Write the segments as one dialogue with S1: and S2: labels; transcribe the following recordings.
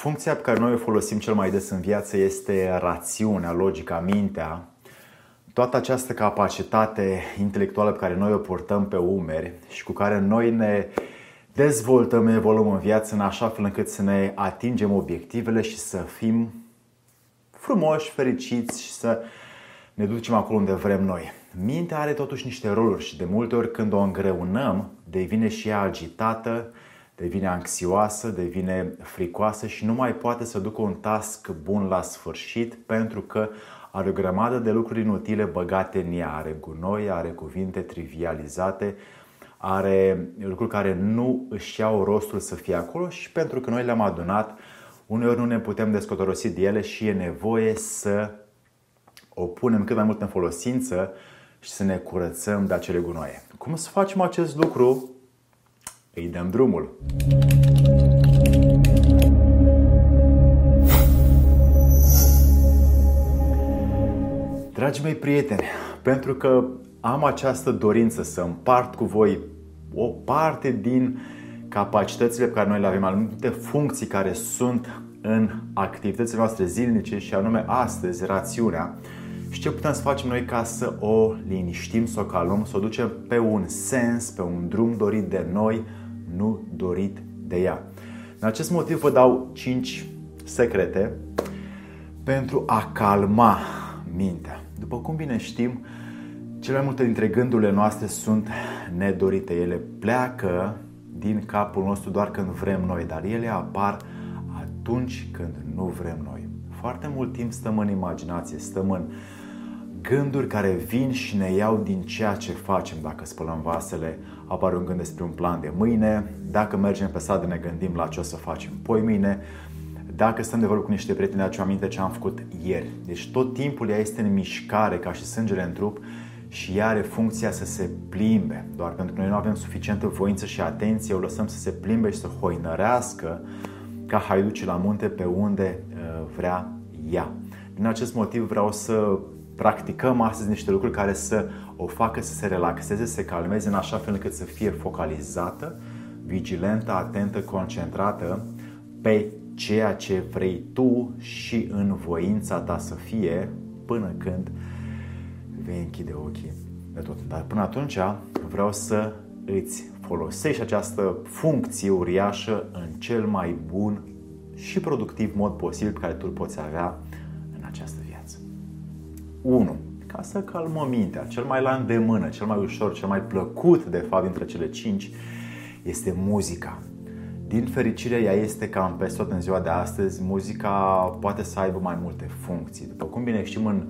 S1: Funcția pe care noi o folosim cel mai des în viață este rațiunea, logica, mintea. Toată această capacitate intelectuală pe care noi o portăm pe umeri și cu care noi ne dezvoltăm, evoluăm în viață în așa fel încât să ne atingem obiectivele și să fim frumoși, fericiți și să ne ducem acolo unde vrem noi. Mintea are totuși niște roluri și de multe ori când o îngreunăm, devine și ea agitată, devine anxioasă, devine fricoasă și nu mai poate să ducă un task bun la sfârșit pentru că are o grămadă de lucruri inutile băgate în ea. Are gunoi, are cuvinte trivializate, are lucruri care nu își iau rostul să fie acolo și pentru că noi le-am adunat, uneori nu ne putem descotorosi de ele și e nevoie să o punem cât mai mult în folosință și să ne curățăm de acele gunoaie. Cum să facem acest lucru? Îi dăm drumul. Dragii mei prieteni, pentru că am această dorință să împart cu voi o parte din capacitățile pe care noi le avem, anumite funcții care sunt în activitățile noastre zilnice și anume astăzi, rațiunea, și ce putem să facem noi ca să o liniștim, să o calmăm, să o ducem pe un sens, pe un drum dorit de noi, nu dorit de ea. În acest motiv vă dau 5 secrete pentru a calma mintea. După cum bine știm, cele mai multe dintre gândurile noastre sunt nedorite. Ele pleacă din capul nostru doar când vrem noi, dar ele apar atunci când nu vrem noi. Foarte mult timp stăm în imaginație, stăm în gânduri care vin și ne iau din ceea ce facem. Dacă spălăm vasele, apare un gând despre un plan de mâine. Dacă mergem pe stradă, ne gândim la ce o să facem poi mâine. Dacă stăm de vorbă cu niște prieteni, aducem aminte ce am făcut ieri. Deci tot timpul ea este în mișcare, ca și sângele în trup și ea are funcția să se plimbe. Doar pentru că noi nu avem suficientă voință și atenție, o lăsăm să se plimbe și să hoinărească ca haiducii la munte pe unde uh, vrea ea. Din acest motiv vreau să practicăm astăzi niște lucruri care să o facă să se relaxeze, să se calmeze în așa fel încât să fie focalizată, vigilentă, atentă, concentrată pe ceea ce vrei tu și în voința ta să fie până când vei închide ochii de tot. Dar până atunci vreau să îți folosești această funcție uriașă în cel mai bun și productiv mod posibil pe care tu îl poți avea 1. Ca să calmă mintea, cel mai la îndemână, cel mai ușor, cel mai plăcut, de fapt, dintre cele 5, este muzica. Din fericire, ea este cam pe tot în ziua de astăzi. Muzica poate să aibă mai multe funcții. După cum bine știm, în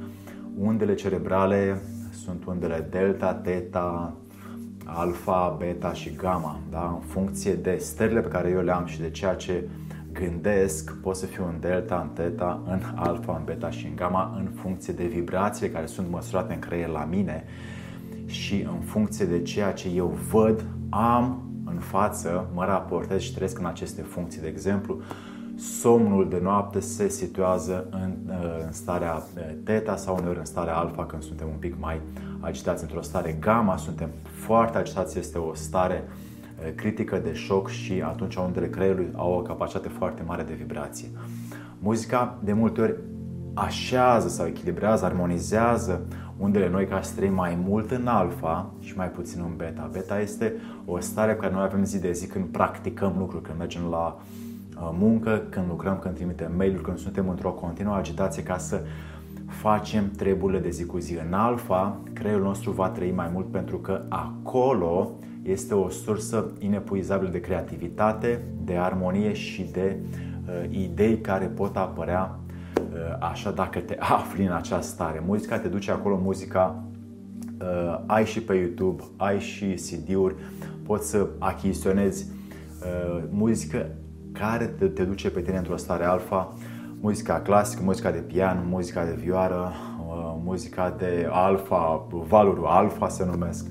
S1: undele cerebrale sunt undele delta, teta, alfa, beta și gamma, da? în funcție de stările pe care eu le am și de ceea ce gândesc, pot să fiu în delta, în teta, în alfa, în beta și în gamma, în funcție de vibrațiile care sunt măsurate în creier la mine și în funcție de ceea ce eu văd, am în față, mă raportez și trăiesc în aceste funcții. De exemplu, somnul de noapte se situează în, în starea teta sau uneori în starea alfa când suntem un pic mai agitați. Într-o stare gamma suntem foarte agitați, este o stare uh, Eh, critică de șoc și atunci undele creierului au o capacitate foarte mare de vibrație. Muzica de multe ori așează sau echilibrează, armonizează undele noi ca să trăim mai mult în alfa și mai puțin în beta. Beta este o stare pe care noi avem zi de zi când practicăm lucruri, când mergem la eh, muncă, când lucrăm, când trimitem mail-uri, când suntem într-o continuă agitație ca să facem treburile de zi cu zi. În alfa, creierul nostru va trăi mai mult pentru că acolo este o sursă inepuizabilă de creativitate, de armonie și de uh, idei care pot apărea uh, așa dacă te afli în această stare. Muzica te duce acolo, muzica uh, ai și pe YouTube, ai și CD-uri, poți să achiziționezi uh, muzică care te, te duce pe tine într-o stare alfa, muzica clasică, muzica de pian, muzica de vioară, uh, muzica de alfa, valuri alfa se numesc.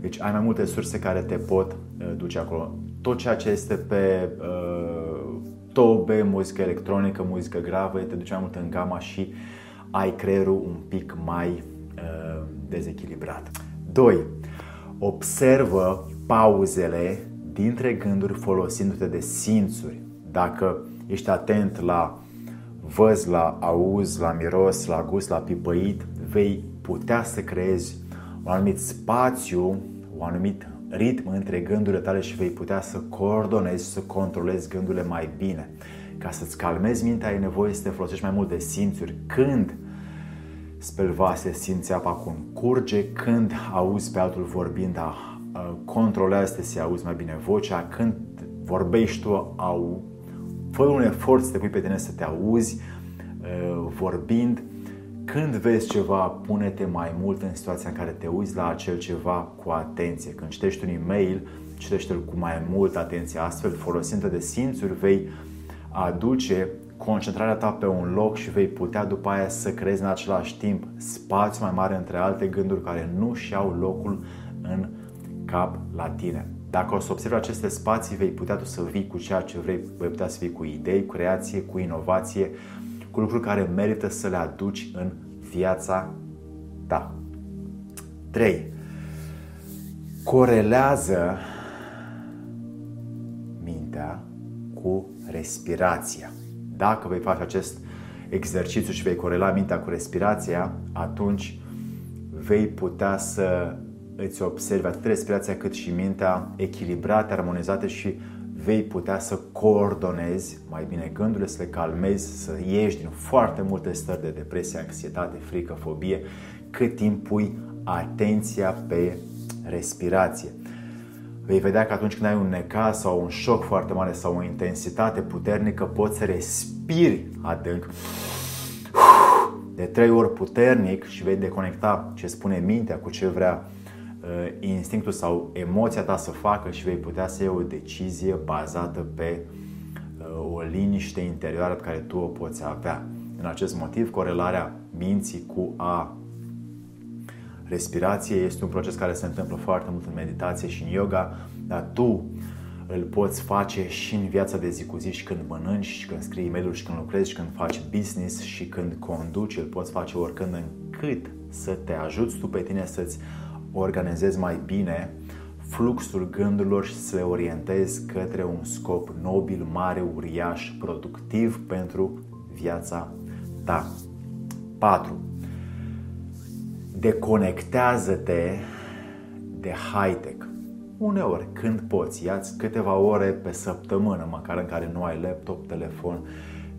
S1: Deci ai mai multe surse care te pot uh, duce acolo. Tot ceea ce este pe uh, tobe, muzică electronică, muzică gravă, te duce mai mult în gama și ai creierul un pic mai uh, dezechilibrat. 2. Observă pauzele dintre gânduri folosindu-te de simțuri. Dacă ești atent la văz, la auz, la miros, la gust, la pipăit, vei putea să creezi un anumit spațiu, un anumit ritm între gândurile tale și vei putea să coordonezi, să controlezi gândurile mai bine. Ca să-ți calmezi mintea, ai nevoie să te folosești mai mult de simțuri. Când speli vase, simți apa cum curge, când auzi pe altul vorbind, da, controlează să auzi mai bine vocea, când vorbești tu, au, fă un efort să te pui pe tine să te auzi vorbind, când vezi ceva, pune-te mai mult în situația în care te uiți la acel ceva cu atenție. Când citești un e-mail, citește-l cu mai mult atenție. Astfel, folosind de simțuri, vei aduce concentrarea ta pe un loc și vei putea după aia să creezi în același timp spațiu mai mare între alte gânduri care nu și-au locul în cap la tine. Dacă o să observi aceste spații, vei putea tu să vii cu ceea ce vrei, vei putea să vii cu idei, cu creație, cu inovație, cu lucruri care merită să le aduci în viața ta. 3. Corelează mintea cu respirația. Dacă vei face acest exercițiu și vei corela mintea cu respirația, atunci vei putea să îți observi atât respirația cât și mintea echilibrate, armonizate și vei putea să coordonezi mai bine gândurile, să le calmezi, să ieși din foarte multe stări de depresie, anxietate, frică, fobie, cât timp pui atenția pe respirație. Vei vedea că atunci când ai un necaz sau un șoc foarte mare sau o intensitate puternică, poți să respiri adânc de trei ori puternic și vei deconecta ce spune mintea cu ce vrea Uh, instinctul sau emoția ta să facă și vei putea să iei o decizie bazată pe uh, o liniște interioară pe care tu o poți avea. În acest motiv, corelarea minții cu a respirației este un proces care se întâmplă foarte mult în meditație și în yoga, dar tu îl poți face și în viața de zi cu zi și când mănânci, și când scrii e mail și când lucrezi, și când faci business și când conduci, îl poți face oricând încât să te ajuți tu pe tine să-ți organizezi mai bine fluxul gândurilor și să le orientezi către un scop nobil, mare, uriaș, productiv pentru viața ta. 4. Deconectează-te de high-tech. Uneori, când poți, ia câteva ore pe săptămână, măcar în care nu ai laptop, telefon,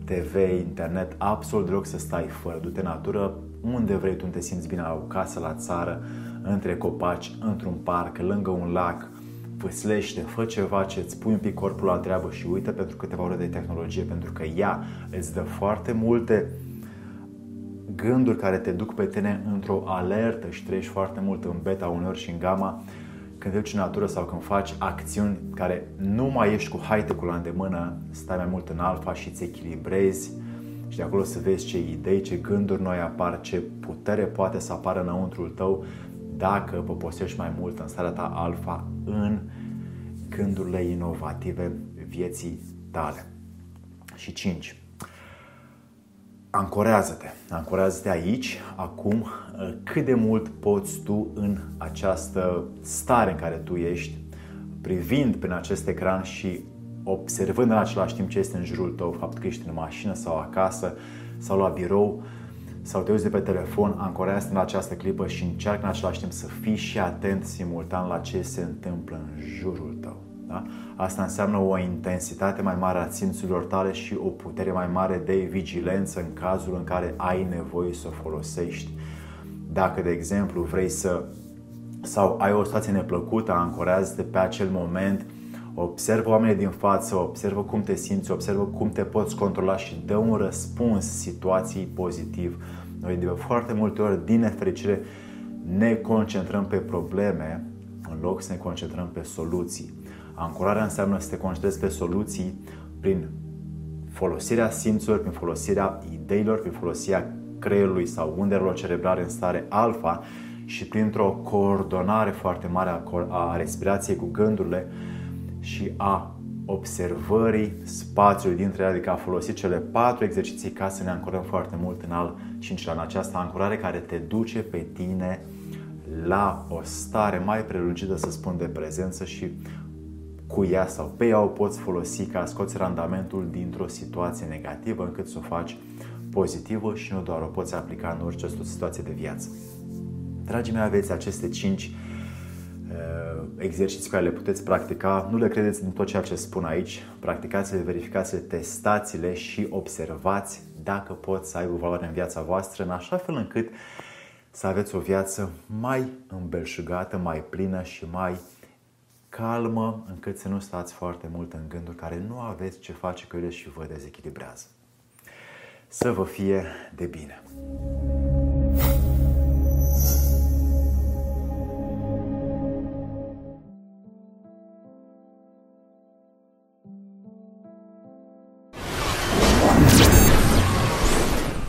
S1: TV, internet, absolut deloc să stai fără. Du-te natură, unde vrei tu, te simți bine, la o casă, la țară, între copaci, într-un parc, lângă un lac, vâslește, fă ceva ce îți pui un pic corpul la treabă și uită pentru câteva ore de tehnologie, pentru că ea îți dă foarte multe gânduri care te duc pe tine într-o alertă și trăiești foarte mult în beta, uneori și în gamma, când te duci în natură sau când faci acțiuni care nu mai ești cu haite-ul la îndemână, stai mai mult în alfa și îți echilibrezi și de acolo să vezi ce idei, ce gânduri noi apar, ce putere poate să apară înăuntrul tău dacă poposești mai mult în starea ta alfa în gândurile inovative vieții tale. Și 5. Ancorează-te. Ancorează-te aici, acum, cât de mult poți tu în această stare în care tu ești, privind prin acest ecran și observând în același timp ce este în jurul tău, faptul că ești în mașină sau acasă sau la birou, sau te uiți de pe telefon, ancorează în această clipă și încearcă în același timp să fii și atent simultan la ce se întâmplă în jurul tău. Da? Asta înseamnă o intensitate mai mare a simțurilor tale și o putere mai mare de vigilență în cazul în care ai nevoie să o folosești. Dacă, de exemplu, vrei să sau ai o situație neplăcută, ancorează-te pe acel moment, observă oamenii din față, observă cum te simți, observă cum te poți controla și dă un răspuns situației pozitiv. Noi de foarte multe ori, din nefericire, ne concentrăm pe probleme în loc să ne concentrăm pe soluții. Ancorarea înseamnă să te concentrezi pe soluții prin folosirea simțurilor, prin folosirea ideilor, prin folosirea creierului sau undelor cerebrale în stare alfa și printr-o coordonare foarte mare a respirației cu gândurile și a observării spațiului dintre ele, adică a folosit cele patru exerciții ca să ne ancorăm foarte mult în al cincilea, în această ancorare care te duce pe tine la o stare mai prelungită, să spun, de prezență și cu ea sau pe ea o poți folosi ca scoți randamentul dintr-o situație negativă încât să o faci pozitivă și nu doar o poți aplica în orice situație de viață. Dragii mei, aveți aceste 5 uh, exerciții care le puteți practica. Nu le credeți din tot ceea ce spun aici. Practicați-le, verificați-le, testați-le și observați dacă pot să aibă valoare în viața voastră, în așa fel încât să aveți o viață mai îmbelșugată, mai plină și mai calmă, încât să nu stați foarte mult în gânduri care nu aveți ce face cu ele și vă dezechilibrează. Să vă fie de bine!